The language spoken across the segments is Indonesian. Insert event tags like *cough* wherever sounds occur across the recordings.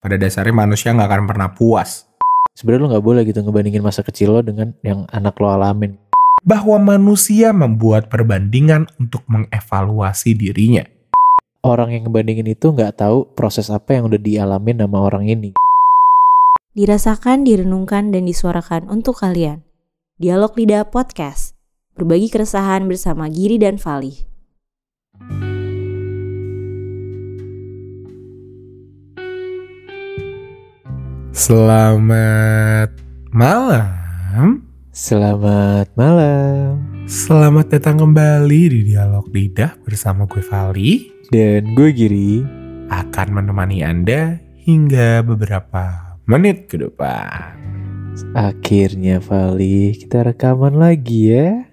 Pada dasarnya manusia nggak akan pernah puas. Sebenarnya lo nggak boleh gitu ngebandingin masa kecil lo dengan yang anak lo alamin. Bahwa manusia membuat perbandingan untuk mengevaluasi dirinya. Orang yang ngebandingin itu nggak tahu proses apa yang udah dialamin sama orang ini. Dirasakan, direnungkan, dan disuarakan untuk kalian. Dialog Lidah Podcast. Berbagi keresahan bersama Giri dan Fali. Selamat malam. Selamat malam. Selamat datang kembali di Dialog Lidah bersama gue Vali. Dan gue Giri. Akan menemani Anda hingga beberapa menit ke depan. Akhirnya Vali, kita rekaman lagi ya.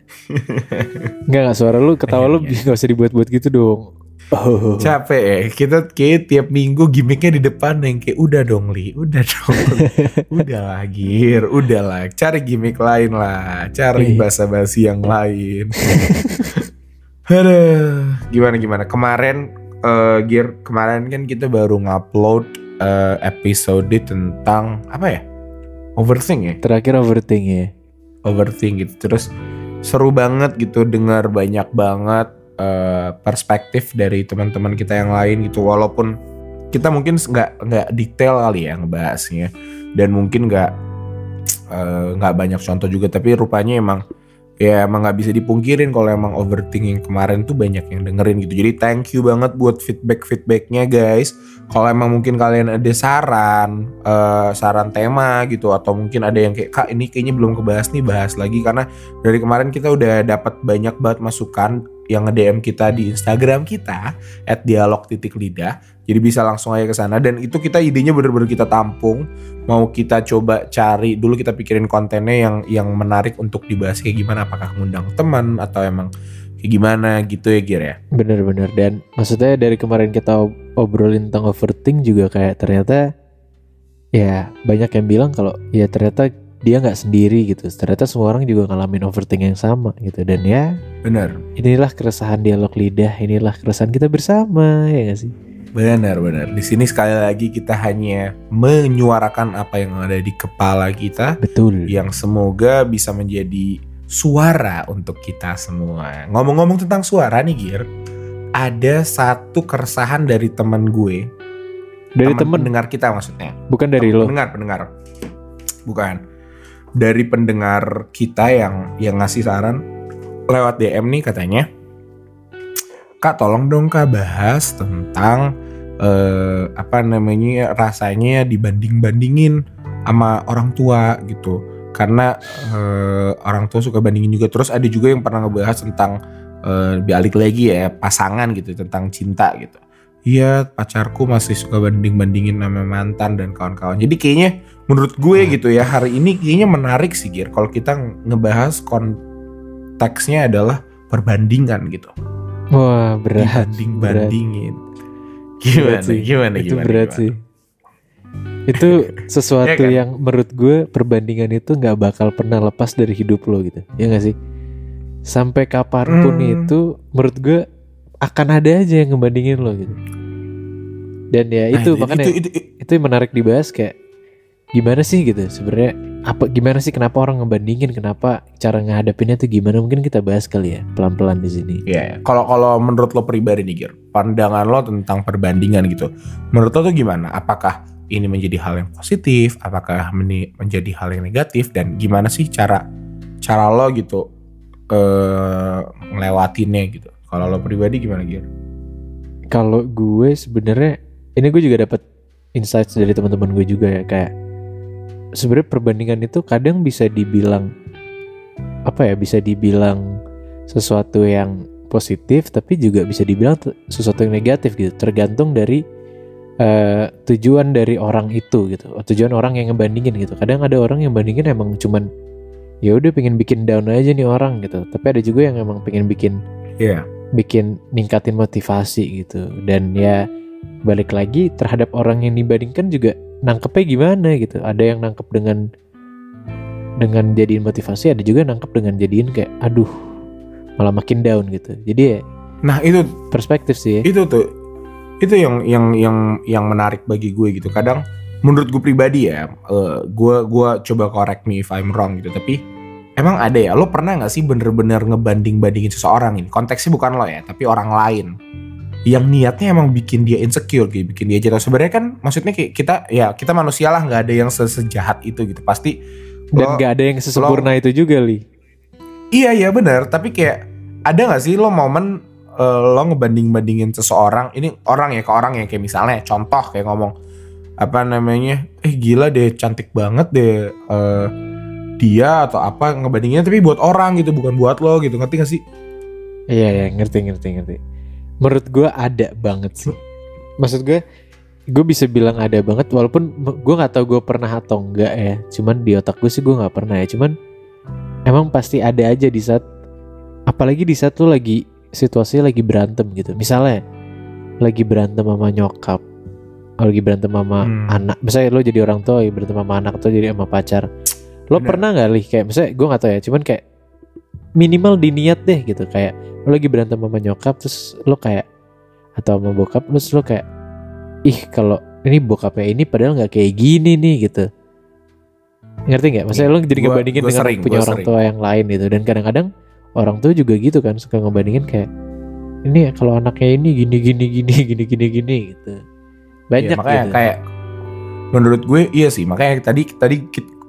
*laughs* Enggak, enggak suara lu ketawa lu Akhirnya. gak usah dibuat-buat gitu dong. Oh. Capek ya, kita kayak tiap minggu gimmicknya di depan yang kayak udah dong Li, udah *laughs* dong. udah lah Gir, udah lah. Cari gimmick lain lah, cari Iya. basa-basi yang lain. *laughs* Aduh, gimana gimana? Kemarin eh, Gir, kemarin kan kita baru ngupload eh, episode tentang apa ya? Overthink ya? Terakhir overthink ya. overthink gitu terus seru banget gitu dengar banyak banget eh, perspektif dari teman-teman kita yang lain gitu. Walaupun kita mungkin nggak nggak detail kali ya ngebahasnya. Dan mungkin nggak eh, nggak banyak contoh juga. Tapi rupanya emang ya emang nggak bisa dipungkirin kalau emang overthinking kemarin tuh banyak yang dengerin gitu. Jadi thank you banget buat feedback feedbacknya guys. Kalau emang mungkin kalian ada saran eh, saran tema gitu atau mungkin ada yang kayak kak ini kayaknya belum kebahas nih bahas lagi. Karena dari kemarin kita udah dapat banyak banget masukan yang nge-DM kita di Instagram kita at dialog titik lidah. Jadi bisa langsung aja ke sana. Dan itu kita idenya bener-bener kita tampung. Mau kita coba cari dulu kita pikirin kontennya yang yang menarik untuk dibahas. Kayak gimana apakah ngundang teman atau emang kayak gimana gitu ya Gir ya? Bener-bener. Dan maksudnya dari kemarin kita ob- obrolin tentang overthink juga kayak ternyata ya banyak yang bilang kalau ya ternyata dia nggak sendiri gitu. Ternyata semua orang juga ngalamin overthink yang sama gitu dan ya bener inilah keresahan dialog lidah, inilah keresahan kita bersama ya gak sih? Benar, benar. Di sini sekali lagi kita hanya menyuarakan apa yang ada di kepala kita Betul. yang semoga bisa menjadi suara untuk kita semua. Ngomong-ngomong tentang suara nih, Gir, ada satu keresahan dari teman gue, Dari temen, pendengar kita maksudnya. bukan dari lo. Pendengar, pendengar. Bukan. Dari pendengar kita yang yang ngasih saran lewat DM nih katanya. Kak tolong dong Kak bahas tentang eh, apa namanya rasanya dibanding-bandingin sama orang tua gitu. Karena eh, orang tua suka bandingin juga. Terus ada juga yang pernah ngebahas tentang eh, balik lagi ya pasangan gitu tentang cinta gitu. Iya pacarku masih suka banding-bandingin sama mantan dan kawan-kawan. Jadi kayaknya menurut gue Hmm. gitu ya hari ini kayaknya menarik sih Gir. Kalau kita ngebahas konteksnya adalah perbandingan gitu. Wah berat. Dibanding-bandingin. Berat Gimana? sih. Gimana? itu gimana, berat gimana? sih. Itu *laughs* sesuatu Iya kan? yang menurut gue perbandingan itu nggak bakal pernah lepas dari hidup lo gitu. Ya gak sih? Sampai kapan pun Hmm. itu menurut gue akan ada aja yang ngebandingin lo gitu. Dan ya Nah, itu makanya itu, itu, itu, yang menarik dibahas kayak gimana sih gitu sebenarnya apa gimana sih kenapa orang ngebandingin kenapa cara ngehadapinnya tuh gimana mungkin kita bahas kali ya pelan-pelan di sini. Ya, kalau kalau menurut lo pribadi nih, Gir, pandangan lo tentang perbandingan gitu, menurut lo tuh gimana? Apakah ini menjadi hal yang positif? Apakah meni- menjadi hal yang negatif? Dan gimana sih cara cara lo gitu eh ngelewatinnya gitu? Kalau lo pribadi gimana, Gir? Kalau gue sebenarnya ini gue juga dapat insights dari teman-teman gue juga ya kayak sebenarnya perbandingan itu kadang bisa dibilang apa ya bisa dibilang sesuatu yang positif tapi juga bisa dibilang sesuatu yang negatif gitu tergantung dari eh, tujuan dari orang itu gitu tujuan orang yang ngebandingin gitu kadang ada orang yang bandingin emang cuman ya udah pengen bikin down aja nih orang gitu tapi ada juga yang emang pengen bikin Iya. Bikin ningkatin motivasi gitu. Dan ya balik lagi terhadap orang yang dibandingkan juga nangkepnya gimana gitu. Ada yang nangkep dengan dengan jadiin motivasi ada juga nangkep dengan jadiin kayak aduh malah makin down gitu. Jadi ya Nah itu perspektif sih ya. itu tuh itu yang yang yang yang menarik bagi gue gitu. Kadang menurut gue pribadi ya eh, gue gua coba correct me if I'm wrong gitu tapi emang ada ya? Lo pernah nggak sih bener-bener ngebanding bandingin seseorang ini? Konteksnya bukan lo ya tapi orang lain. Yang niatnya emang bikin dia insecure gitu bikin dia jatuh. Sebenarnya kan maksudnya kayak kita ya kita manusia lah nggak ada yang sesejahat itu gitu. Pasti Dan lo- gak ada yang sesempurna itu juga li. Iya iya benar, tapi kayak ada nggak sih lo momen eh, lo ngebanding bandingin seseorang, ini orang ya ke orang ya. Kayak misalnya contoh kayak ngomong apa namanya, eh gila deh cantik banget deh eh, dia atau apa ngebandinginnya tapi buat orang gitu bukan buat lo gitu ngerti gak sih? Iya ya ngerti ngerti ngerti. Menurut gue ada banget sih. Maksud gue, gue bisa bilang ada banget walaupun gue nggak tahu gue pernah atau enggak ya. Cuman di otak gue sih gue nggak pernah ya. Cuman emang pasti ada aja di saat, apalagi di saat lu lagi situasinya lagi berantem gitu. Misalnya lagi berantem sama nyokap, lagi berantem sama Hmm. anak. Misalnya lo jadi orang tua, berantem sama anak atau jadi sama pacar. Lo Bener. pernah nggak lih? Kayak misalnya gue nggak tahu ya. Cuman kayak minimal diniat deh gitu. Kayak lo lagi berantem sama nyokap terus lo kayak atau sama bokap terus lo kayak ih kalau ini bokapnya ini padahal nggak kayak gini nih gitu. Ngerti nggak? Maksudnya lo jadi Gua- ngebandingin gua dengan sering, punya orang sering. tua yang lain gitu. Dan kadang-kadang orang tua juga gitu kan suka ngebandingin kayak ini kalau anaknya ini gini gini gini *laughs* gini gini gini gitu. Banyak Iya, makanya gitu. kayak menurut gue iya sih. Makanya tadi tadi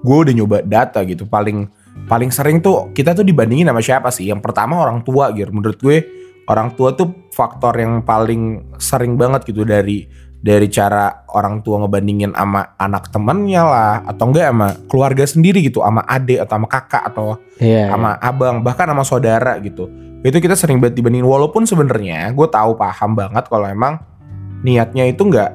gue udah nyoba data gitu. Paling paling sering tuh kita tuh dibandingin sama siapa sih? Yang pertama orang tua gitu. Menurut gue orang tua tuh faktor yang paling sering banget gitu dari dari cara orang tua ngebandingin sama anak temennya lah. Atau enggak sama keluarga sendiri gitu. Sama adik atau sama kakak atau iya sama abang. Bahkan sama saudara gitu. Itu kita sering banget dibandingin. Walaupun sebenarnya gue tahu paham banget kalau emang niatnya itu nggak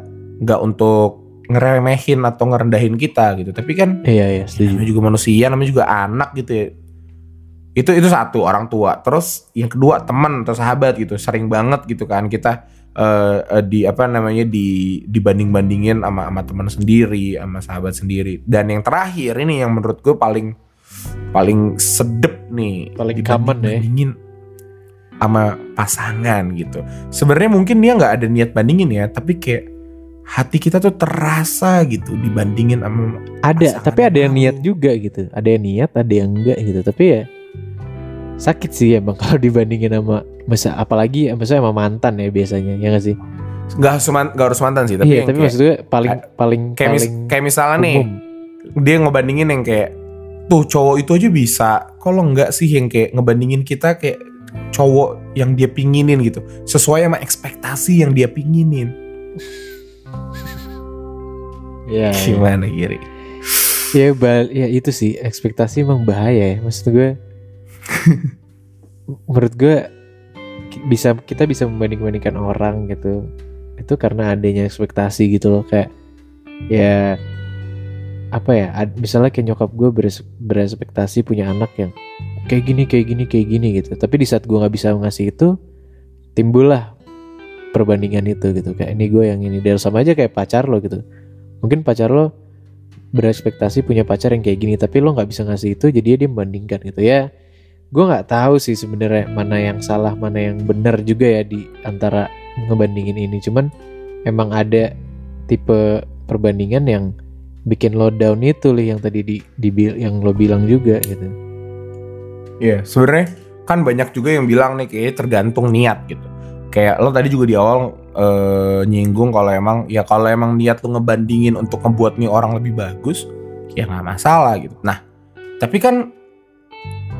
nggak untuk ngeremehin atau ngerendahin kita gitu. Tapi kan iya iya setuju. namanya juga manusia namanya juga anak gitu ya. Itu itu satu orang tua. Terus yang kedua teman atau sahabat gitu sering banget gitu kan kita eh, eh, di apa namanya di dibanding bandingin sama sama teman sendiri sama sahabat sendiri. Dan yang terakhir ini yang menurut gue paling paling sedep nih Paling common ya. bandingin sama pasangan gitu. Sebenarnya mungkin dia nggak ada niat bandingin ya tapi kayak hati kita tuh terasa gitu dibandingin sama ada tapi ada yang niat juga gitu. Ada yang niat ada yang enggak gitu. Tapi ya sakit sih emang *laughs* kalau dibandingin sama masa apalagi maksudnya sama mantan ya biasanya ya nggak sih? Nggak harus man- harus mantan sih tapi iya tapi kayak, maksud gue paling paling kayak, mis- paling kayak misalnya nih umum. dia ngebandingin yang kayak tuh cowok itu aja bisa kalau nggak sih yang kayak ngebandingin kita kayak cowok yang dia pinginin gitu? Sesuai sama ekspektasi yang dia pinginin Iya. gimana Giri? Ya bal ya itu sih ekspektasi emang bahaya ya. Maksud gue *laughs* menurut gue bisa kita bisa membanding bandingkan orang gitu. Itu karena adanya ekspektasi gitu loh kayak ya apa ya ad- misalnya kayak nyokap gue beres, berespektasi punya anak yang kayak gini kayak gini kayak gini gitu. Tapi di saat gue nggak bisa ngasih itu timbullah perbandingan itu gitu. Kayak ini gue yang ini dan sama aja kayak pacar lo gitu mungkin pacar lo berespektasi punya pacar yang kayak gini tapi lo nggak bisa ngasih itu jadi dia membandingkan gitu ya. Gue nggak tahu sih sebenarnya mana yang salah mana yang benar juga ya di antara ngebandingin ini. Cuman emang ada tipe perbandingan yang bikin lo down itu lih yang tadi di, di yang lo bilang juga gitu. Iya, sebenarnya kan banyak juga yang bilang nih kayak tergantung niat gitu. Kayak lo tadi juga di awal eh, nyinggung kalau emang ya kalau emang niat lo ngebandingin untuk ngebuat nih orang lebih bagus, ya nggak masalah gitu. Nah, tapi kan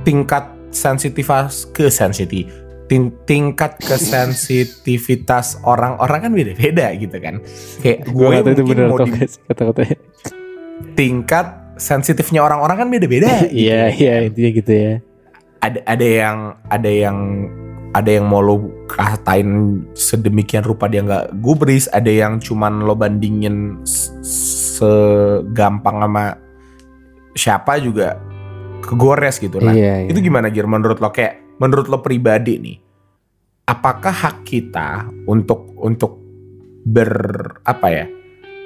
tingkat sensitivitas ke sensitif ting- tingkat kesensitivitas *laughs* orang-orang kan beda-beda gitu kan. Kayak gue kata itu benar mau di- kata-katanya tingkat sensitifnya orang-orang kan beda-beda. *laughs* gitu iya kan. iya intinya gitu ya ada ada yang ada yang ada yang mau lo katain sedemikian rupa dia nggak gubris ada yang cuman lo bandingin segampang sama siapa juga kegores gitu. Nah iya, iya. itu gimana Gir menurut lo kayak menurut lo pribadi nih apakah hak kita untuk untuk ber apa ya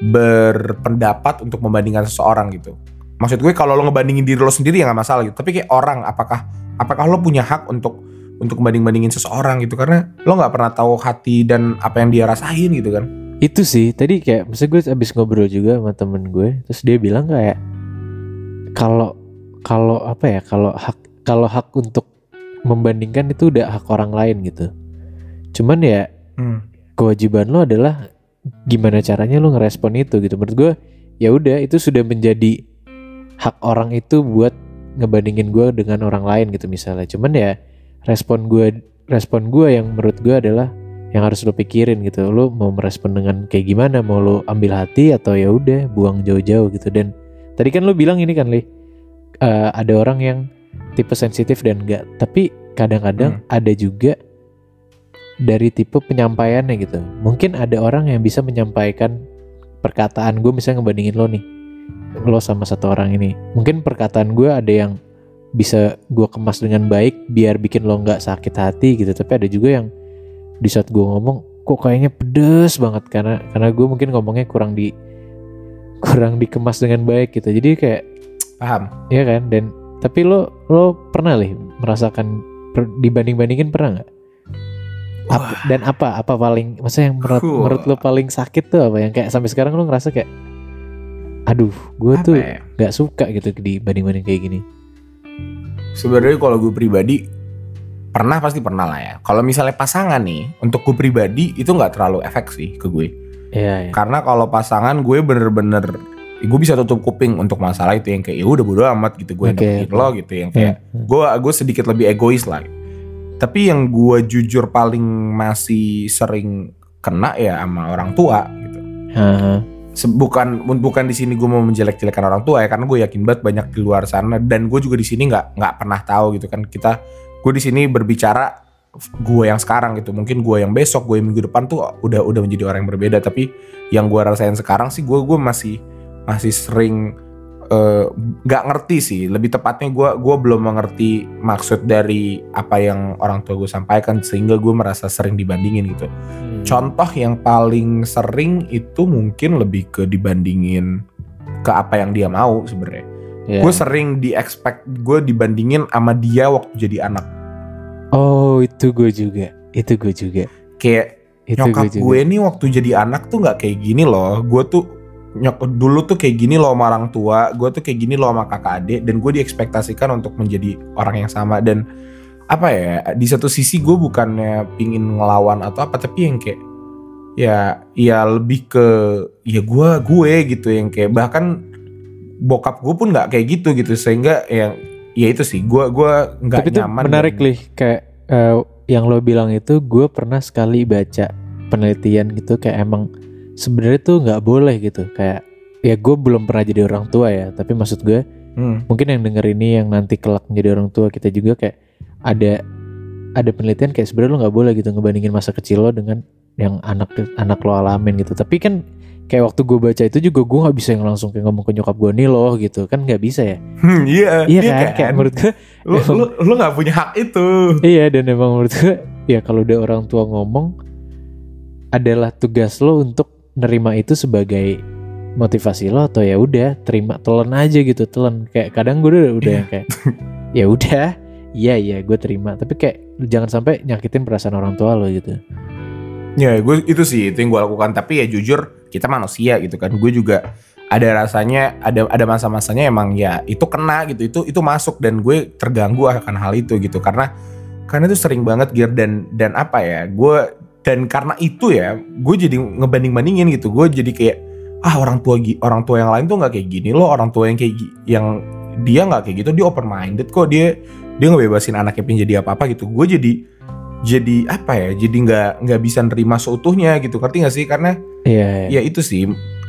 berpendapat untuk membandingkan seseorang gitu? Maksud gue kalau lo ngebandingin diri lo sendiri ya nggak masalah gitu. Tapi kayak orang apakah apakah lo punya hak untuk untuk banding-bandingin seseorang gitu. Karena lo nggak pernah tahu hati dan apa yang dia rasain gitu kan. Itu sih tadi kayak Maksudnya gue abis ngobrol juga sama temen gue Terus dia bilang kayak Kalau Kalau apa ya Kalau hak Kalau hak untuk Membandingkan itu udah hak orang lain gitu. Cuman ya hmm. Kewajiban lo adalah Gimana caranya lo ngerespon itu gitu. Menurut gue ya udah itu sudah menjadi Hak orang itu buat Ngebandingin gue dengan orang lain gitu misalnya. Cuman ya Respon gue Respon gue yang menurut gue adalah yang harus lo pikirin gitu. Lo mau merespon dengan kayak gimana? Mau lo ambil hati atau ya udah buang jauh-jauh gitu. Dan tadi kan lo bilang ini kan li eh, ada orang yang tipe sensitif dan enggak tapi kadang-kadang ada juga dari tipe penyampaiannya gitu. Mungkin ada orang yang bisa menyampaikan perkataan gue misalnya ngebandingin lo nih lo sama satu orang ini. Mungkin perkataan gue ada yang bisa gue kemas dengan baik biar bikin lo nggak sakit hati gitu. Tapi ada juga yang di saat gue ngomong kok kayaknya pedes banget karena karena gue mungkin ngomongnya kurang di kurang dikemas dengan baik gitu. Jadi kayak paham. Ya kan? Dan tapi lo lo pernah nih merasakan per- dibanding bandingin pernah nggak? Apa- dan apa apa paling maksudnya yang menurut, Wah. menurut lo paling sakit tuh apa? Yang kayak sampai sekarang lo ngerasa kayak aduh gue tuh ya? nggak suka gitu dibanding banding kayak gini sebenarnya kalau gue pribadi pernah pasti pernah lah ya kalau misalnya pasangan nih untuk gue pribadi itu nggak terlalu efek sih ke gue Iya, iya. karena kalau pasangan gue bener-bener gue bisa tutup kuping untuk masalah itu yang kayak ya udah bodo amat gitu gue oke. lo gitu yang kayak Hmm. gue gue sedikit lebih egois lah tapi yang gue jujur paling masih sering kena ya sama orang tua gitu Haha. Se- bukan bukan di sini gue mau menjelek-jelekan orang tua ya karena gue yakin banget banyak di luar sana dan gue juga di sini nggak nggak pernah tahu gitu kan. Kita gue di sini berbicara gue yang sekarang gitu. Mungkin gue yang besok gue yang minggu depan tuh udah udah menjadi orang yang berbeda. Tapi yang gue rasain sekarang sih gue gue masih masih sering eh, nggak ngerti sih lebih tepatnya gue gue belum mengerti maksud dari apa yang orang tua gue sampaikan sehingga gue merasa sering dibandingin gitu Hmm. Contoh yang paling sering itu mungkin lebih ke dibandingin ke apa yang dia mau sebenarnya. Iya. Gue sering di expect gue dibandingin sama dia waktu jadi anak. Oh itu gue juga Itu gue juga Kayak Itu nyokap gue juga gue nih waktu jadi anak tuh nggak kayak gini loh. Gue tuh nyok dulu tuh kayak gini loh sama orang tua. Gue tuh kayak gini loh sama kakak adik. Dan gue diekspektasikan untuk menjadi orang yang sama dan apa ya di satu sisi gue bukannya pingin ngelawan atau apa tapi yang kayak ya ya lebih ke ya gue gue gitu yang kayak bahkan bokap gue pun nggak kayak gitu gitu sehingga ya ya itu sih gue gua nggak nyaman menarik dan- lih Kayak eh, yang lo bilang itu Gue pernah sekali baca penelitian gitu Kayak emang sebenarnya tuh nggak boleh gitu. Kayak ya gue belum pernah jadi orang tua ya Tapi maksud gue Hmm. mungkin yang denger ini yang nanti kelak menjadi orang tua kita juga kayak ada ada penelitian kayak sebenarnya lo nggak boleh gitu ngebandingin masa kecil lo dengan yang anak anak lo alamin gitu. Tapi kan kayak waktu gue baca itu juga gue nggak bisa yang langsung kayak ngomong ke nyokap gue nih loh gitu. Kan nggak bisa ya? Hmm, iya iya kan? kayak menurut gue lu lu lu nggak punya hak itu. Iya dan emang menurut gue ya kalau udah orang tua ngomong adalah tugas lo untuk nerima itu sebagai motivasi lo atau ya udah terima telan aja gitu telan. Kayak kadang gue udah udah yang kayak ya udah iya iya gue terima. Tapi kayak jangan sampai nyakitin perasaan orang tua lo gitu. Ya gue itu sih itu yang gue lakukan. Tapi ya jujur kita manusia gitu kan. Gue juga ada rasanya ada ada masa-masanya emang ya itu kena gitu. Itu itu masuk dan gue terganggu akan hal itu gitu. Karena karena itu sering banget gear dan dan apa ya gue dan karena itu ya gue jadi ngebanding bandingin gitu. Gue jadi kayak ah orang tua orang tua yang lain tuh nggak kayak gini loh. Orang tua yang kayak yang dia nggak kayak gitu dia open minded kok. Dia dia ngebebasin anaknya pengen jadi apa apa gitu. Gue jadi jadi apa ya jadi nggak nggak bisa nerima seutuhnya gitu. Ngerti nggak sih? Karena iya iya. ya itu sih.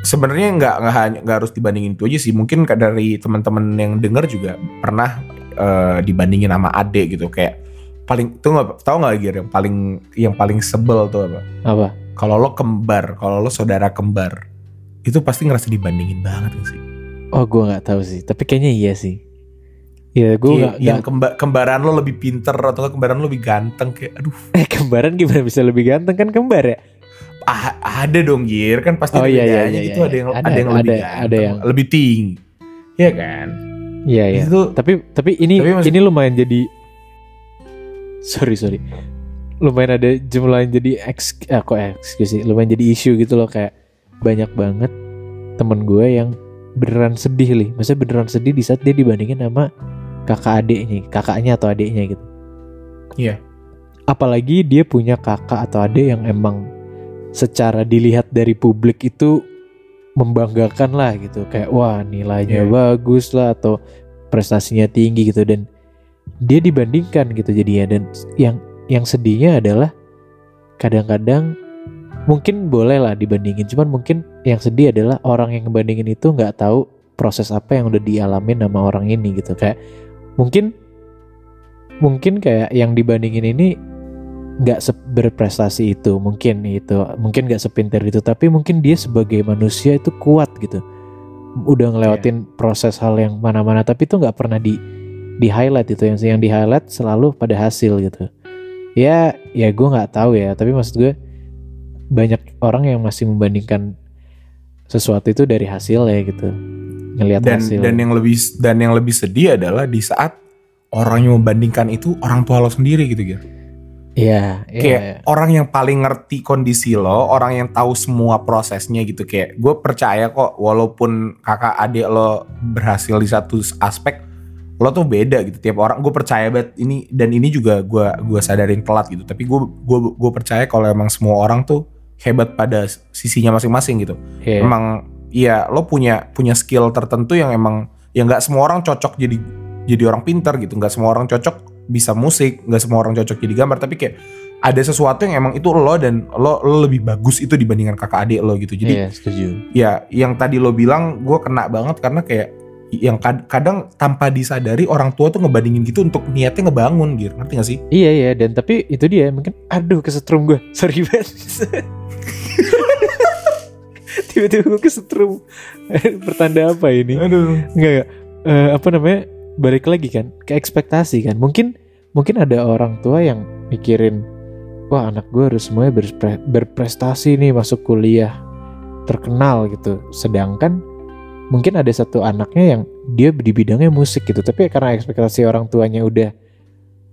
Sebenarnya nggak nggak hanya nggak harus dibandingin itu aja sih. Mungkin dari teman-teman yang dengar juga pernah eh, dibandingin sama ade gitu. Kayak paling tuh nggak tahu nggak Gir yang paling yang paling sebel tuh apa? Apa? Kalau lo kembar kalau lo saudara kembar itu pasti ngerasa dibandingin banget gak sih? Oh gue nggak tahu sih tapi kayaknya iya sih. Ya gue Kayak nggak yang nggak- kemba- kembaran lo lebih pinter atau kembaran lo lebih ganteng kayak aduh. *laughs* Eh kembaran gimana bisa lebih ganteng? Kan kembar ya? Ah, ada dong Gir kan pasti Oh, iya, iya, iya, gitu iya. ada yang Ada, ada, yang lebih ada- ganteng ada yang- lebih tinggi. Ya kan? Iya iya. Itu tapi tapi ini Tapi maksud- ini lumayan jadi sorry sorry. Lumayan ada jumlah yang jadi ex eh, kok excuse sih lumayan jadi isu gitu loh kayak banyak banget temen gue yang beneran sedih nih maksudnya beneran sedih di saat dia dibandingin sama kakak adiknya kakaknya atau adiknya gitu. Iya. apalagi dia punya kakak atau adik yang emang secara dilihat dari publik itu membanggakan lah gitu. Kayak wah nilainya Iya. bagus lah atau prestasinya tinggi gitu. Dan dia dibandingkan gitu jadinya. Dan yang yang sedihnya adalah kadang-kadang mungkin boleh lah dibandingin. Cuman mungkin yang sedih adalah orang yang ngebandingin itu nggak tahu proses apa yang udah dialamin sama orang ini gitu. Kayak mungkin mungkin kayak yang dibandingin ini nggak berprestasi itu. Mungkin itu mungkin nggak sepintar itu. Tapi mungkin dia sebagai manusia itu kuat gitu. Udah ngelewatin proses hal yang mana-mana. Tapi itu nggak pernah di di highlight itu yang yang di highlight selalu pada hasil gitu ya ya gue nggak tahu ya tapi maksud gue banyak orang yang masih membandingkan sesuatu itu dari hasil ya gitu ngelihat Dan hasil dan yang lebih dan yang lebih sedih adalah di saat orang yang membandingkan itu orang tua lo sendiri gitu gitu. Iya, kayak iya. orang yang paling ngerti kondisi lo, orang yang tahu semua prosesnya gitu kayak gue percaya kok walaupun kakak adik lo berhasil di satu aspek lo tuh beda gitu. Tiap orang gue percaya banget ini dan ini juga gue gua sadarin telat gitu. Tapi gue gue gue percaya kalau emang semua orang tuh hebat pada sisinya masing-masing gitu. Iya. emang iya lo punya punya skill tertentu yang emang ya nggak semua orang cocok jadi jadi orang pintar gitu. Nggak semua orang cocok bisa musik nggak semua orang cocok jadi gambar. Tapi kayak ada sesuatu yang emang itu lo dan lo lo lebih bagus itu dibandingkan kakak adik lo gitu. Jadi Iya, setuju. ya yang tadi lo bilang gue kena banget karena kayak yang kad- kadang tanpa disadari orang tua tuh ngebandingin gitu untuk niatnya ngebangun gitu ngerti gak sih? Iya iya dan tapi itu dia mungkin aduh kesetrum gue *laughs* sorry banget *laughs* tiba-tiba gue kesetrum. *laughs* Pertanda apa ini? Aduh. Enggak enggak Eh, apa namanya? Balik lagi kan ke ekspektasi kan. Mungkin mungkin ada orang tua yang mikirin wah anak gue harus semuanya berpre- berprestasi nih masuk kuliah terkenal gitu. Sedangkan mungkin ada satu anaknya yang dia di bidangnya musik gitu. Tapi karena ekspektasi orang tuanya udah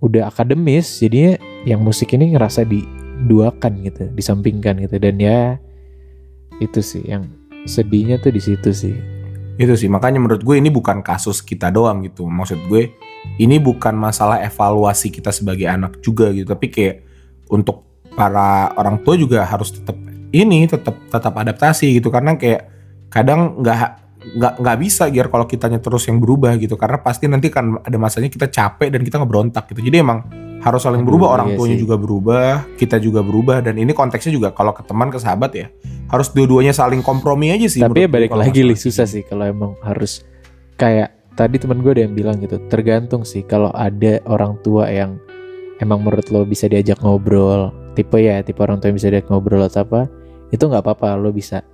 udah akademis jadinya yang musik ini ngerasa diduakan gitu disampingkan gitu. Dan ya itu sih yang sedihnya tuh di situ sih. Itu sih makanya menurut gue ini bukan kasus kita doang gitu. Maksud gue ini bukan masalah evaluasi kita sebagai anak juga gitu. Tapi kayak untuk para orang tua juga harus tetap ini tetap tetap adaptasi gitu. Karena kayak kadang nggak nggak nggak bisa gear kalau kitanya terus yang berubah gitu. Karena pasti nanti kan ada masanya kita capek dan kita ngeberontak gitu. Jadi emang harus saling Aduh, berubah orang iya tuanya sih. juga berubah kita juga berubah. Dan ini konteksnya juga kalau ke teman ke sahabat ya harus dua-duanya saling kompromi aja sih tapi ya balik lagi li susah sih kalau emang harus kayak tadi teman gue ada yang bilang gitu tergantung sih kalau ada orang tua yang emang menurut lo bisa diajak ngobrol tipe ya tipe orang tua yang bisa diajak ngobrol atau apa itu nggak apa-apa lo bisa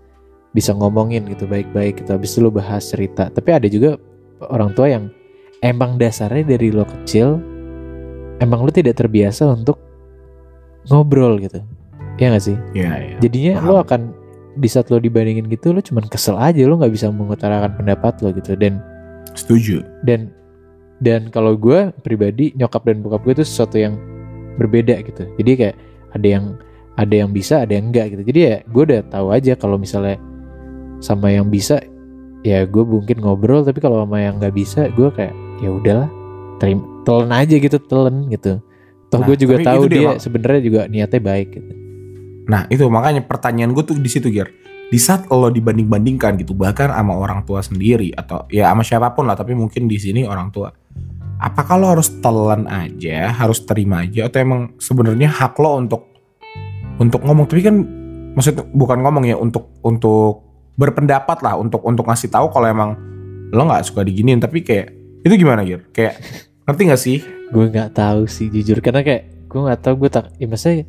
bisa ngomongin gitu baik-baik gitu. Habis itu lo bahas cerita. Tapi ada juga orang tua yang emang dasarnya dari lo kecil emang lo tidak terbiasa untuk ngobrol gitu. Ya gak sih? Iya, iya. jadinya Paham. lo akan di saat lo dibandingin gitu lo cuman kesel aja. Lo nggak bisa mengutarakan pendapat lo gitu. Dan Setuju. dan dan kalau gue pribadi nyokap dan bokap gue itu sesuatu yang berbeda gitu. Jadi kayak ada yang ada yang bisa ada yang enggak gitu. Jadi ya gue udah tahu aja kalau misalnya sama yang bisa ya gue mungkin ngobrol tapi kalau sama yang nggak bisa gue kayak ya udahlah terima telan aja gitu telan gitu toh Nah, gue juga tahu dia, dia sebenarnya juga niatnya baik gitu Nah itu makanya pertanyaan gue tuh di situ Gir. Di saat lo dibanding-bandingkan gitu bahkan sama orang tua sendiri atau ya sama siapa pun lah tapi mungkin di sini orang tua. Apakah lo harus telan aja, harus terima aja atau emang sebenarnya hak lo untuk untuk ngomong tapi kan maksudnya bukan ngomong ya untuk untuk berpendapat lah untuk untuk ngasih tahu kalau emang lo nggak suka diginiin tapi kayak itu gimana Gir? Kayak ngerti gak sih? gue nggak tahu sih jujur karena kayak gue nggak tahu gue tak ya maksudnya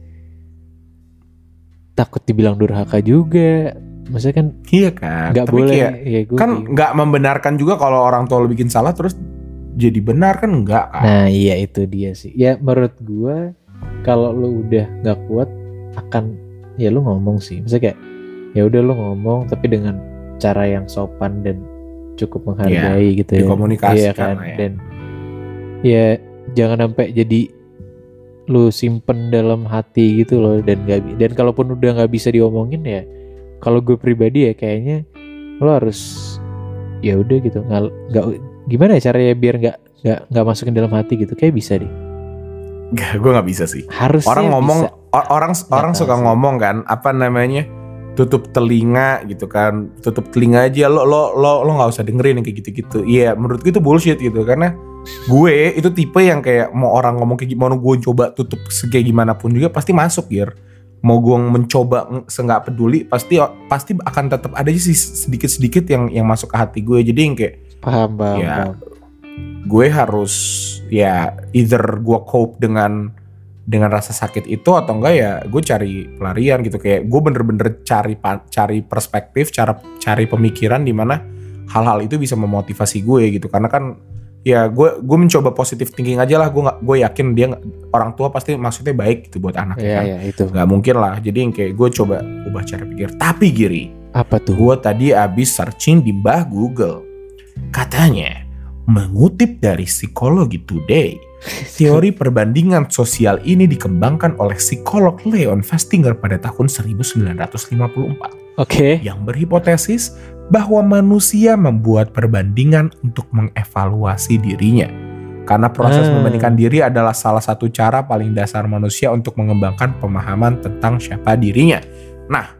takut dibilang durhaka juga maksudnya kan Iya kan. nggak boleh kayak ya gue kan nggak membenarkan juga kalau orang tua lo bikin salah terus jadi benar kan enggak kan? nah iya itu dia sih ya menurut gue kalau lu udah nggak kuat akan ya lu ngomong sih misalnya kayak ya udah lu ngomong tapi dengan cara yang sopan dan cukup menghargai gitu ya dikomunikasikan iya kan ya. dan ya jangan sampai jadi lu simpen dalam hati gitu loh dan gak dan kalaupun udah nggak bisa diomongin ya kalau gue pribadi ya kayaknya lo harus ya udah gitu nggak gimana ya caranya biar nggak nggak nggak masukin dalam hati gitu kayak bisa deh Gak, gue nggak bisa sih. harus Orang ngomong, or- orang orang tahu suka sih. ngomong kan, apa namanya? Tutup telinga gitu kan tutup telinga aja lo lo lo lo nggak usah dengerin yang kayak gitu-gitu iya menurut gue itu bullshit gitu karena gue itu tipe yang kayak mau orang ngomong kayak gimana gue coba tutup segi gimana pun juga pasti masuk ya mau gue mencoba seenggak peduli pasti pasti akan tetap ada sih sedikit sedikit yang yang masuk ke hati gue jadi yang kayak paham paham, Ya. paham. gue harus ya either gue cope dengan dengan rasa sakit itu atau enggak ya gue cari pelarian gitu. Kayak gue bener-bener cari cari perspektif cara cari pemikiran di mana hal-hal itu bisa memotivasi gue gitu. Karena kan ya gue gue mencoba positive thinking aja lah. Gue nggak gue yakin dia orang tua pasti maksudnya baik gitu buat anaknya Iya kan. iya itu. Nggak mungkin lah. Jadi yang kayak gue coba ubah cara pikir. Tapi giri apa tuh? Gue tadi abis searching di mbah Google. Katanya, mengutip dari Psikologi Today, teori perbandingan sosial ini dikembangkan oleh psikolog Leon Festinger pada tahun 1954 oke yang berhipotesis bahwa manusia membuat perbandingan untuk mengevaluasi dirinya. Karena proses Ah. membandingkan diri adalah salah satu cara paling dasar manusia untuk mengembangkan pemahaman tentang siapa dirinya. Nah,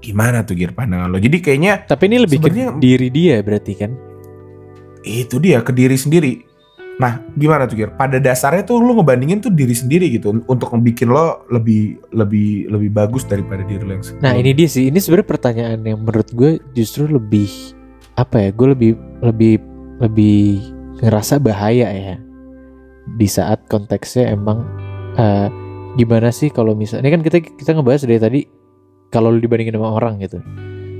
gimana tuh Gir pandangan lo? Jadi kayaknya tapi ini lebih ke diri dia berarti kan itu dia ke diri sendiri. Nah, gimana tuh Gir? Pada dasarnya tuh lo ngebandingin tuh diri sendiri gitu untuk ngebikin lo lebih lebih lebih bagus daripada diri lo yang sebelumnya. Nah ini dia sih, ini sebenarnya pertanyaan yang menurut gue justru lebih apa ya? Gue lebih lebih lebih ngerasa bahaya ya di saat konteksnya emang eh, gimana sih kalau misalnya ini kan kita kita ngebahas dari tadi kalau lu dibandingin sama orang gitu,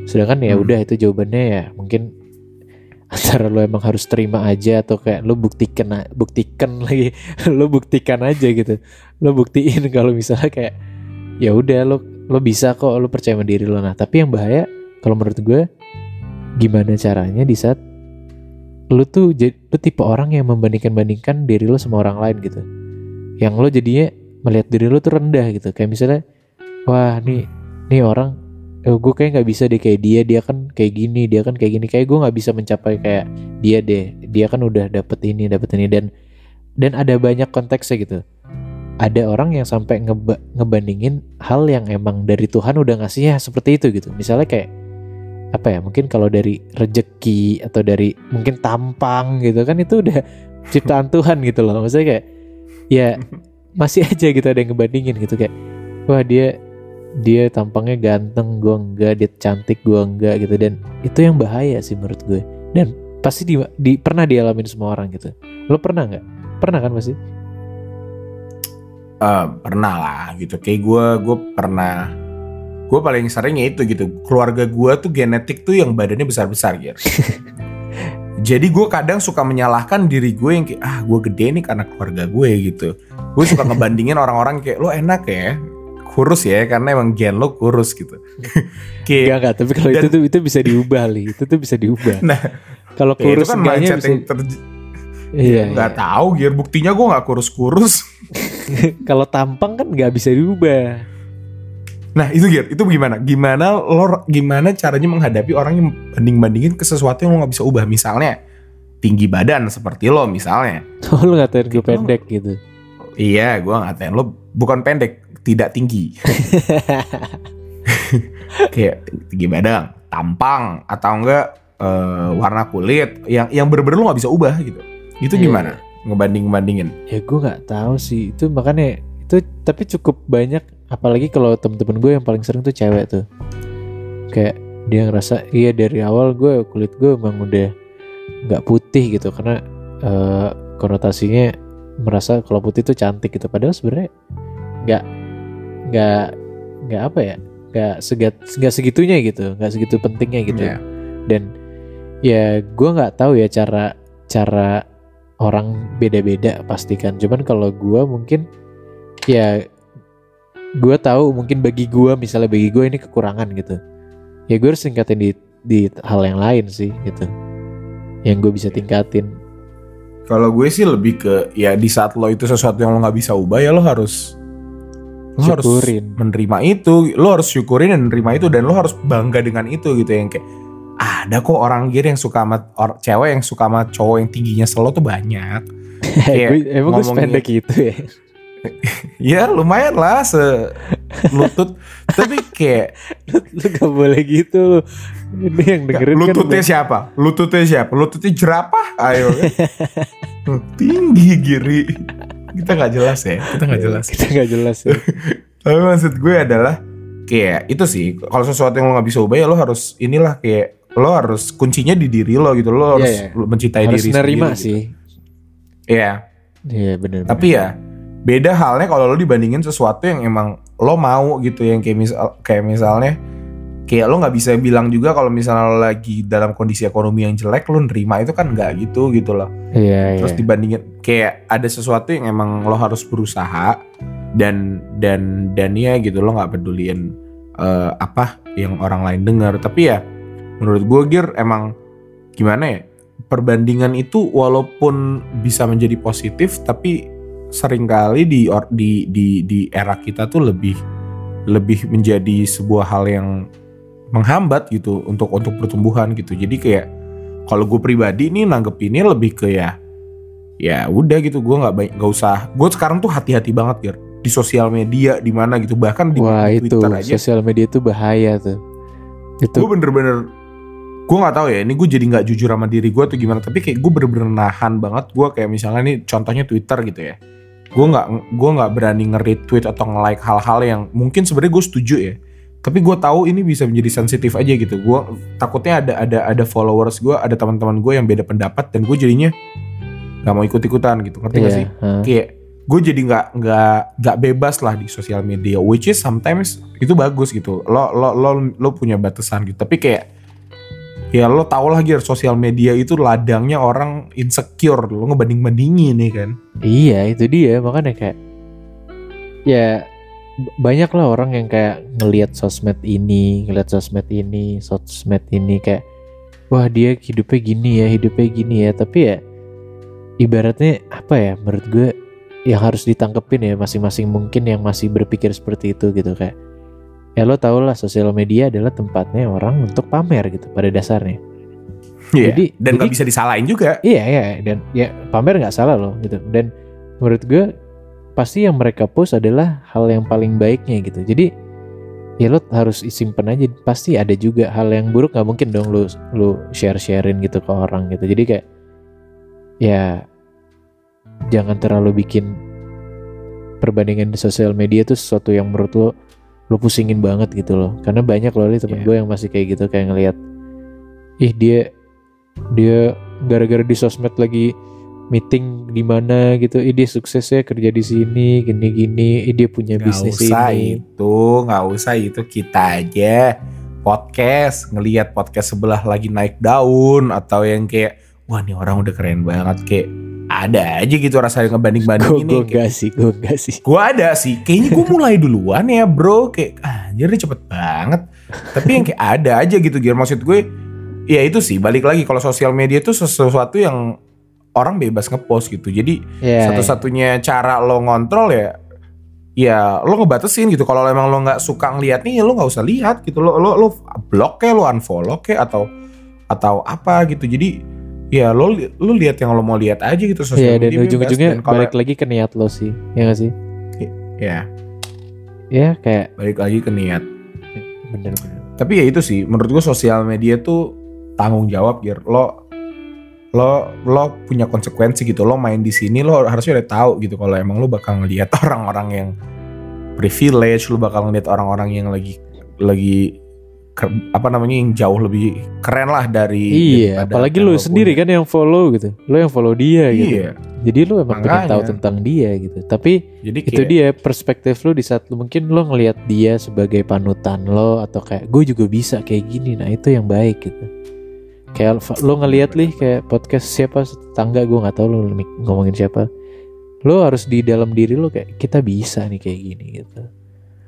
sedangkan ya Hmm. udah itu jawabannya ya mungkin antara lu emang harus terima aja atau kayak lu buktikan buktikan *laughs* lagi lu buktikan aja gitu. Lu buktiin kalau misalnya kayak ya udah lo lo bisa kok lo percaya sama diri lo nah tapi yang bahaya kalau menurut gue gimana caranya di saat lo tuh lo tipe orang yang membandingkan bandingkan diri lo sama orang lain gitu. Yang lo jadinya melihat diri lo tuh rendah gitu. Kayak misalnya wah nih nih orang eh, gue kayak nggak bisa deh kayak dia dia kan kayak gini dia kan kayak gini kayak gue nggak bisa mencapai kayak dia deh dia kan udah dapet ini dapet ini dan dan ada banyak konteksnya gitu ada orang yang sampai ngeba- ngebandingin hal yang emang dari Tuhan udah ngasihnya seperti itu gitu. Misalnya kayak apa ya? Mungkin kalau dari rejeki atau dari mungkin tampang gitu kan itu udah ciptaan Tuhan gitu loh. Maksudnya kayak ya masih aja gitu ada yang ngebandingin gitu kayak wah dia dia tampangnya ganteng gua enggak dia cantik gua enggak gitu. Dan itu yang bahaya sih menurut gue. Dan pasti di, di pernah dialamin semua orang gitu. Lo pernah nggak pernah kan pasti? Eh, pernah lah gitu. Kayak gue gue pernah gue paling sering ya itu gitu. Keluarga gue tuh genetik tuh yang badannya besar besar gitu *laughs* jadi gue kadang suka menyalahkan diri gue yang kayak ah gue gede nih karena keluarga gue gitu. Gue suka ngebandingin orang-orang kayak lo enak ya kurus ya karena emang gen lo kurus gitu *laughs* kayak Enggak enggak, tapi kalau itu tuh itu bisa diubah li, itu tuh bisa diubah. nah Kalau ya itu kurus kan enggaknya bisa yang terj- iya. nggak tahu Gir buktinya gue nggak kurus-kurus iya. *laughs* Kalau tampang kan nggak bisa diubah. Nah itu Gir, itu gimana? Gimana lo gimana caranya menghadapi orang yang banding-bandingin ke sesuatu yang lo nggak bisa ubah? Misalnya tinggi badan seperti lo misalnya. *laughs* Oh, lu ngatain gue pendek gitu. Iya, gue ngatain lo bukan pendek, tidak tinggi. *laughs* Kayak tinggi badan, tampang atau enggak eh, warna kulit yang yang bener-bener lo nggak bisa ubah gitu. Itu Iya. gimana? Ngebanding-bandingin. Ya gue nggak tahu sih. Itu makanya itu tapi cukup banyak apalagi kalau temen-temen gue yang paling sering tuh cewek tuh. Kayak dia ngerasa iya dari awal gue kulit gue emang udah nggak putih gitu karena eh, konotasinya merasa kalau putih tuh cantik gitu padahal sebenarnya nggak nggak nggak apa ya nggak segat nggak segitunya gitu nggak segitu pentingnya gitu. Iya. dan ya gue nggak tahu ya cara cara orang beda-beda pastikan cuman kalau gue mungkin ya gue tahu mungkin bagi gue misalnya bagi gue ini kekurangan gitu. Ya gue harus tingkatin di di hal yang lain sih gitu yang gue bisa tingkatin. Kalau gue sih lebih ke ya di saat lo itu sesuatu yang lo nggak bisa ubah ya lo harus lo harus Syukurin. menerima itu, lo harus syukurin dan menerima itu dan lo harus bangga dengan itu gitu yang kayak ada kok orang gir yang suka sama or, cewek yang suka sama cowok yang tingginya selo tuh banyak. *laughs* Kayak emang gue sependek gitu ya. *laughs* Ya lumayan lah se lutut *laughs* tapi kayak lu gak boleh gitu. Ini yang dengerin kan lututnya siapa? Lututnya siapa? Lututnya jerapah? Ayo. kan? Tinggi giri. Kita nggak jelas ya. Kita nggak jelas. Kita gak jelas ya. *laughs* Tapi maksud gue adalah kayak itu sih. Kalau sesuatu yang lo nggak bisa ubah ya lo harus inilah kayak lo harus kuncinya di diri lo gitu. Lo harus Iya, iya. lo mencintai Harus diri nerima sendiri, sih. Gitu. Iya. Iya bener Tapi ya beda halnya kalau lo dibandingin sesuatu yang emang lo mau gitu yang kayak misal kayak misalnya kayak lo nggak bisa bilang juga kalau misalnya lo lagi dalam kondisi ekonomi yang jelek lo nerima itu kan nggak gitu gitu loh. Iya Terus iya. dibandingin kayak ada sesuatu yang emang lo harus berusaha dan dan dan ya gitu lo nggak peduliin eh, apa yang orang lain dengar. Tapi ya menurut gue Gir emang gimana ya perbandingan itu walaupun bisa menjadi positif tapi sering kali di di di di era kita tuh lebih lebih menjadi sebuah hal yang menghambat gitu untuk untuk pertumbuhan gitu. Jadi kayak kalau gue pribadi nih nanggepinnya lebih ke ya ya udah gitu gue nggak baik nggak usah. Gue sekarang tuh hati-hati banget Gir di sosial media di mana gitu. Bahkan di, Wah di itu Twitter aja. sosial media itu bahaya tuh. Itu gue bener-bener gue nggak tahu ya ini gue jadi nggak jujur sama diri gue atau gimana. Tapi kayak gue bener-bener nahan banget. Gue kayak misalnya nih contohnya Twitter gitu ya. Gue nggak gue nggak berani nge-retweet atau nge-like hal-hal yang mungkin sebenarnya gue setuju ya tapi gue tahu ini bisa menjadi sensitif aja gitu. Gue takutnya ada ada ada followers gue ada teman-teman gue yang beda pendapat dan gue jadinya nggak mau ikut-ikutan gitu. Ngerti gak iya, sih? hah. kayak gue jadi nggak nggak nggak bebas lah di sosial media which is sometimes itu bagus gitu. Lo lo lo lo punya batasan gitu. Tapi kayak ya lo tau lah gitu sosial media itu ladangnya orang insecure. Lo ngebanding bandingin nih kan? Iya itu dia. Makanya kayak ya banyak lah orang yang kayak ngelihat sosmed ini, ngelihat sosmed ini, sosmed ini kayak wah dia hidupnya gini ya, hidupnya gini ya. Tapi ya ibaratnya apa ya menurut gue yang harus ditangkepin ya masing-masing mungkin yang masih berpikir seperti itu gitu kayak ya lo tau lah sosial media adalah tempatnya orang untuk pamer gitu pada dasarnya. Iya. Jadi- dan nggak bisa disalahin juga Iya iya dan ya pamer nggak salah loh gitu dan menurut gue pasti yang mereka post adalah hal yang paling baiknya gitu. Jadi ya lo harus simpen aja pasti ada juga hal yang buruk nggak mungkin dong lo lo share sharein gitu ke orang gitu. Jadi kayak ya jangan terlalu bikin perbandingan di sosial media tuh sesuatu yang menurut lo lo pusingin banget gitu loh. Karena banyak loh nih temen Iya. gue yang masih kayak gitu kayak ngelihat ih dia dia gara-gara di sosmed lagi meeting di mana gitu, ih dia sukses ya kerja di sini gini-gini, dia punya nggak bisnis usah ini. itu nggak usah itu. Kita aja podcast ngelihat podcast sebelah lagi naik daun atau yang kayak wah nih orang udah keren banget. Kayak ada aja gitu rasa ngebanding bandingin gue enggak sih, gue enggak sih. Gue ada sih, kayaknya gue mulai duluan ya bro. Kayak anjir dia cepet banget. Tapi yang kayak ada aja gitu Gir Maksud gue Ya itu sih. Balik lagi Kalau sosial media itu sesuatu yang Orang bebas ngepost gitu. Jadi Ya, satu-satunya cara lo ngontrol ya Ya lo ngebatasin gitu. Kalau emang lo gak suka ngeliat nih ya Lo gak usah lihat gitu. Lo, lo, lo block kayak lo unfollow kayak Atau atau apa gitu. Jadi ya lo lo lihat yang lo mau lihat aja gitu ya, sosial dan media ujung-ujungnya Dan kalau- balik lagi ke niat lo sih, ya gak sih? ya. Ya kayak balik lagi ke niat. Bener-bener. tapi ya itu sih menurut gue sosial media tuh tanggung jawab Gir lo lo lo punya konsekuensi gitu lo main di sini lo harusnya udah tahu gitu kalau emang lo bakal ngelihat *laughs* orang-orang yang privilege lo bakal ngelihat orang-orang yang lagi lagi apa namanya yang jauh lebih keren lah dari Iya, apalagi lo sendiri kan yang follow gitu. Lo yang follow dia gitu. iya Jadi lo emang pengen tahu tentang dia gitu. Tapi jadi itu kayak dia perspektif lo di saat lo mungkin lo ngelihat dia sebagai panutan lo atau kayak gue juga bisa kayak gini nah itu yang baik gitu kayak lo- ngelihat lih kayak podcast siapa tetangga gue nggak tahu lo ngomongin siapa lo harus di dalam diri lo kayak kita bisa nih kayak gini gitu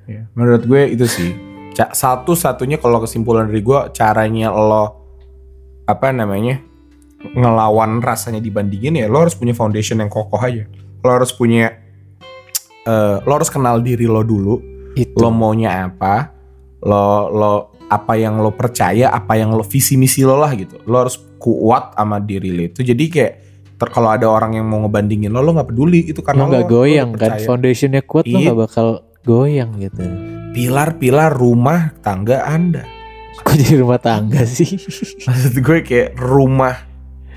Ya, menurut gue itu sih Ca- satu-satunya kalau kesimpulan dari gue caranya lo apa namanya ngelawan rasanya dibandingin ya lo harus punya foundation yang kokoh aja. Lo harus punya eh lo harus kenal diri lo dulu. Itu. Lo maunya apa? Lo lo apa yang lo percaya, apa yang lo visi misi lo lah gitu. Lo harus kuat sama diri lo itu. Jadi kayak ter kalau ada orang yang mau ngebandingin lo, lo nggak peduli itu karena lo nggak lo goyang udah kan foundationnya kuat lo Iya. nggak bakal goyang gitu Pilar-pilar rumah tangga anda. kok jadi rumah tangga sih *laughs* Maksud gue kayak rumah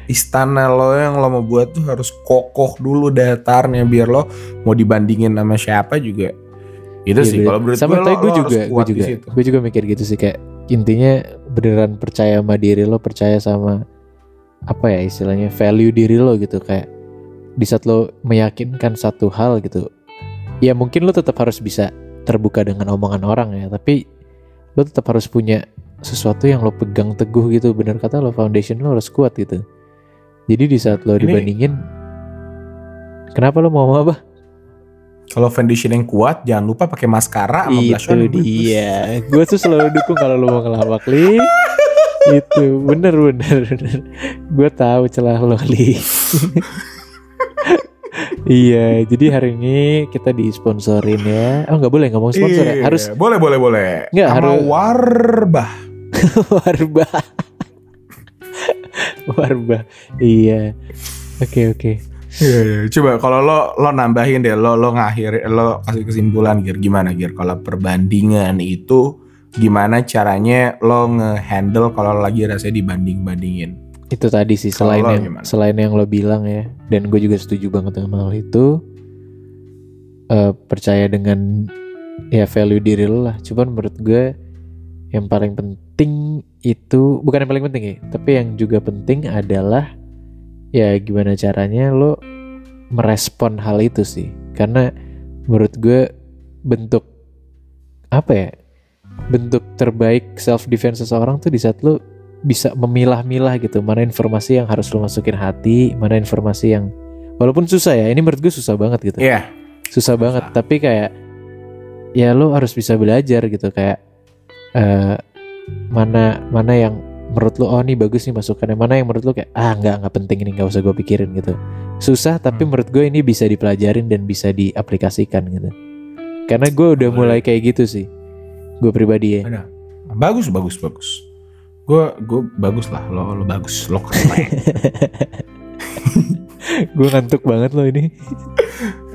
istana lo yang lo mau buat tuh harus kokoh dulu datarnya biar lo mau dibandingin sama siapa juga. Itu Iya, sih kalau menurut sama gue lo, gue juga gue juga gue juga mikir gitu sih kayak intinya beneran percaya sama diri lo percaya sama apa ya istilahnya value diri lo gitu. Kayak di saat lo meyakinkan satu hal gitu ya mungkin lo tetap harus bisa terbuka dengan omongan orang ya tapi lo tetap harus punya sesuatu yang lo pegang teguh gitu. Bener kata lo foundation lo harus kuat gitu. Jadi di saat lo Ini- dibandingin kenapa lo mau apa Kalau foundation yang kuat jangan lupa pakai maskara sama blush on itu dia. Gue tuh selalu dukung kalau lo mau ngelawak li. Itu bener bener bener. Gue tahu celah lo li. Iya jadi hari ini kita disponsorin ya. Oh nggak boleh ngomong sponsor ya? Iya, harus boleh boleh boleh. Nggak, sama harus- Warbah. *laughs* warba warba iya. Oke oke Iya, iya. Coba kalau lo lo nambahin deh, lo lo ngakhir lo kasih kesimpulan Gir gimana Gir kalau perbandingan itu gimana caranya lo ngehandle kalau lagi rasanya dibanding-bandingin. itu tadi sih selain yang gimana? selain yang lo bilang ya dan gue juga setuju banget dengan hal itu Eh, percaya dengan ya value diri lo lah cuman menurut gue yang paling penting itu bukan yang paling penting ya tapi yang juga penting adalah ya gimana caranya lo merespon hal itu sih? Karena menurut gue bentuk apa ya bentuk terbaik self defense seseorang tuh di saat lo bisa memilah-milah gitu. Mana informasi yang harus lo masukin hati mana informasi yang walaupun susah ya ini menurut gue susah banget gitu. Iya. susah banget tapi kayak ya lo harus bisa belajar gitu. Kayak eh mana mana yang menurut lo oh ini bagus nih masukannya mana yang menurut lo kayak ah nggak nggak penting ini nggak usah gue pikirin gitu susah tapi Hmm. menurut gue ini bisa dipelajarin dan bisa diaplikasikan gitu karena gue udah mulai kayak gitu sih gue pribadi ya. Bagus bagus bagus. Gue gue bagus lah lo lo bagus lo keren. *laughs* gue ngantuk banget loh ini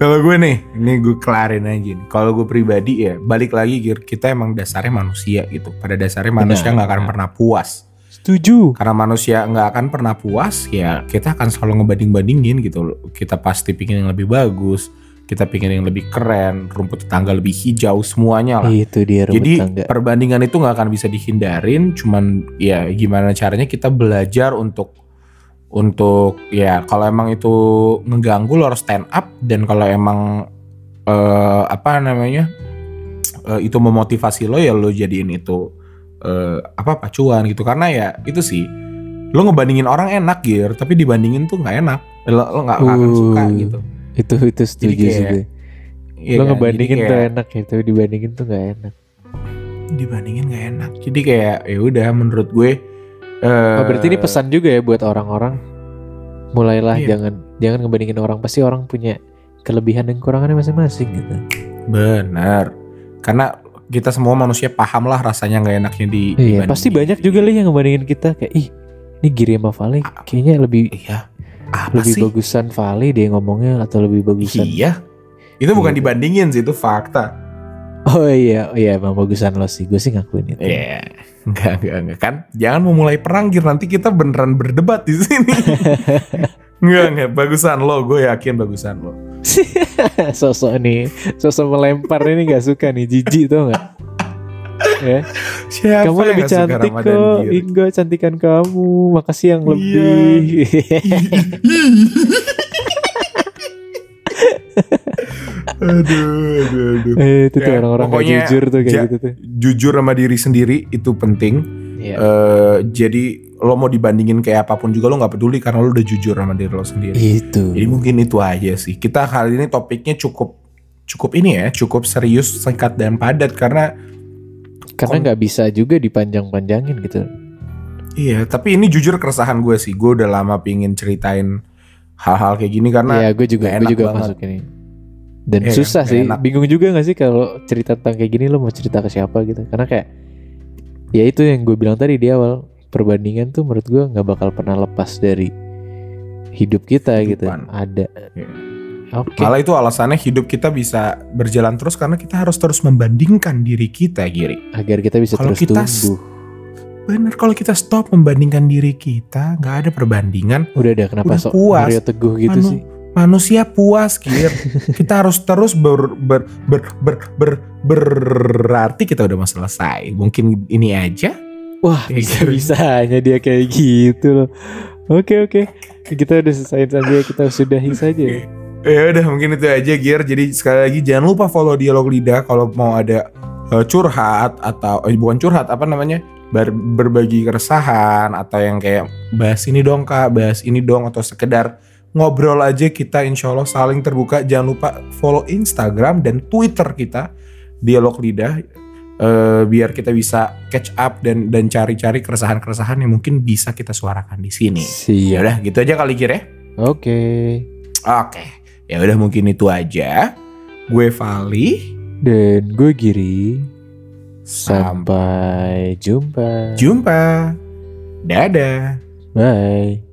kalau gue nih, ini gue kelarin aja nih. Kalau gue pribadi ya, balik lagi kita emang dasarnya manusia gitu. Pada dasarnya manusia nggak akan pernah puas. Setuju. Karena manusia nggak akan pernah puas ya kita akan selalu ngebanding-bandingin gitu kita pasti pingin yang lebih bagus kita pingin yang lebih keren rumput tetangga lebih hijau semuanya lah. Itu dia rumah jadi tangga perbandingan itu nggak akan bisa dihindarin cuman ya gimana caranya kita belajar untuk untuk ya kalau emang itu ngeganggu lo harus stand up dan kalau emang eh, apa namanya eh, itu memotivasi lo ya lo jadiin itu eh, apa pacuan gitu karena ya itu sih lo ngebandingin orang enak gitu tapi dibandingin tuh nggak enak lo lo nggak akan suka Uh, gitu itu itu setuju kayak- sih gue. Iya lo kan? ngebandingin Jadi tuh kayak- enak ya tapi dibandingin tuh nggak enak dibandingin nggak enak jadi kayak ya udah menurut gue eh Oh, berarti ini pesan juga ya buat orang-orang. Mulailah Iya. jangan jangan ngebandingin orang. Pasti orang punya kelebihan dan kekurangannya masing-masing gitu. benar karena kita semua manusia paham lah rasanya nggak enaknya di Iya, pasti banyak juga lah yang ngebandingin kita kayak ih, ini Giri sama Vale kayaknya lebih iya apa lebih sih bagusan Vale dia ngomongnya atau lebih bagusan. iya itu bukan Iya. dibandingin sih itu fakta Oh iya, oh iya emang bagusan lo sih. Gue sih ngakuin itu. Iya, enggak, enggak, enggak kan? Jangan memulai perang, Gir. Nanti kita beneran berdebat di sini. *laughs* enggak, enggak. Bagusan lo, gue yakin bagusan lo. *laughs* sosok nih, sosok melempar ini gak suka nih, jijik tuh nggak? ya. Siapa kamu lebih nggak cantik kok? Ingo cantikan kamu. Makasih yang Iya. lebih. *laughs* aduh, aduh, aduh. eh, itu tuh Ya, orang-orang gak pokoknya jujur tuh kayak ja- gitu tuh. Jujur sama diri sendiri itu penting. Iya. Eh, jadi lo mau dibandingin kayak apa pun juga lo nggak peduli karena lo udah jujur sama diri lo sendiri. itu. Jadi mungkin itu aja sih. Kita kali ini topiknya cukup cukup ini ya, cukup serius, singkat dan padat karena Karena nggak bisa juga dipanjang-panjangin gitu. Iya, tapi ini jujur keresahan gue sih. Gue udah lama pingin ceritain hal-hal kayak gini karena Iya, gue juga, gue enak juga banget. masuk ini. Dan kan, susah sih, enak. bingung juga gak sih kalau cerita tentang kayak gini lo mau cerita ke siapa gitu? Karena kayak ya itu yang gue bilang tadi di awal perbandingan tuh menurut gue nggak bakal pernah lepas dari hidup kita gitu. Kehidupan. Ada. Iya. Oke. Malah itu alasannya hidup kita bisa berjalan terus karena kita harus terus membandingkan diri kita, Giri. Agar kita bisa Kalau terus kita tumbuh. Bener, kalau kita stop membandingkan diri kita, nggak ada perbandingan, Udah ada kenapa Udah sok puas. Mario Teguh gitu Manu- sih? manusia puas, Gir. *laughs* kita harus terus ber, ber, ber, ber, ber, berarti kita udah mau selesai. Mungkin ini aja. Wah Kayak bisa gitu. bisanya dia kayak gitu loh. Oke oke. Kita udah selesai saja kita sudahi saja. *laughs* Ya udah mungkin itu aja Gir. Jadi sekali lagi jangan lupa follow Dialog Lidah kalau mau ada eh, curhat atau eh, bukan curhat apa namanya? ber- berbagi keresahan atau yang kayak bahas ini dong Kak, bahas ini dong atau sekedar ngobrol aja kita insya Allah saling terbuka. Jangan lupa follow Instagram dan Twitter kita Dialog Lidah eh, biar kita bisa catch up dan dan cari-cari keresahan-keresahan yang mungkin bisa kita suarakan di sini. Ya udah gitu aja kali Gir ya. Oke. Oke, ya udah mungkin itu aja. Gue Vali, Dan gue Giri. Sampai jumpa. jumpa. Dadah. Bye.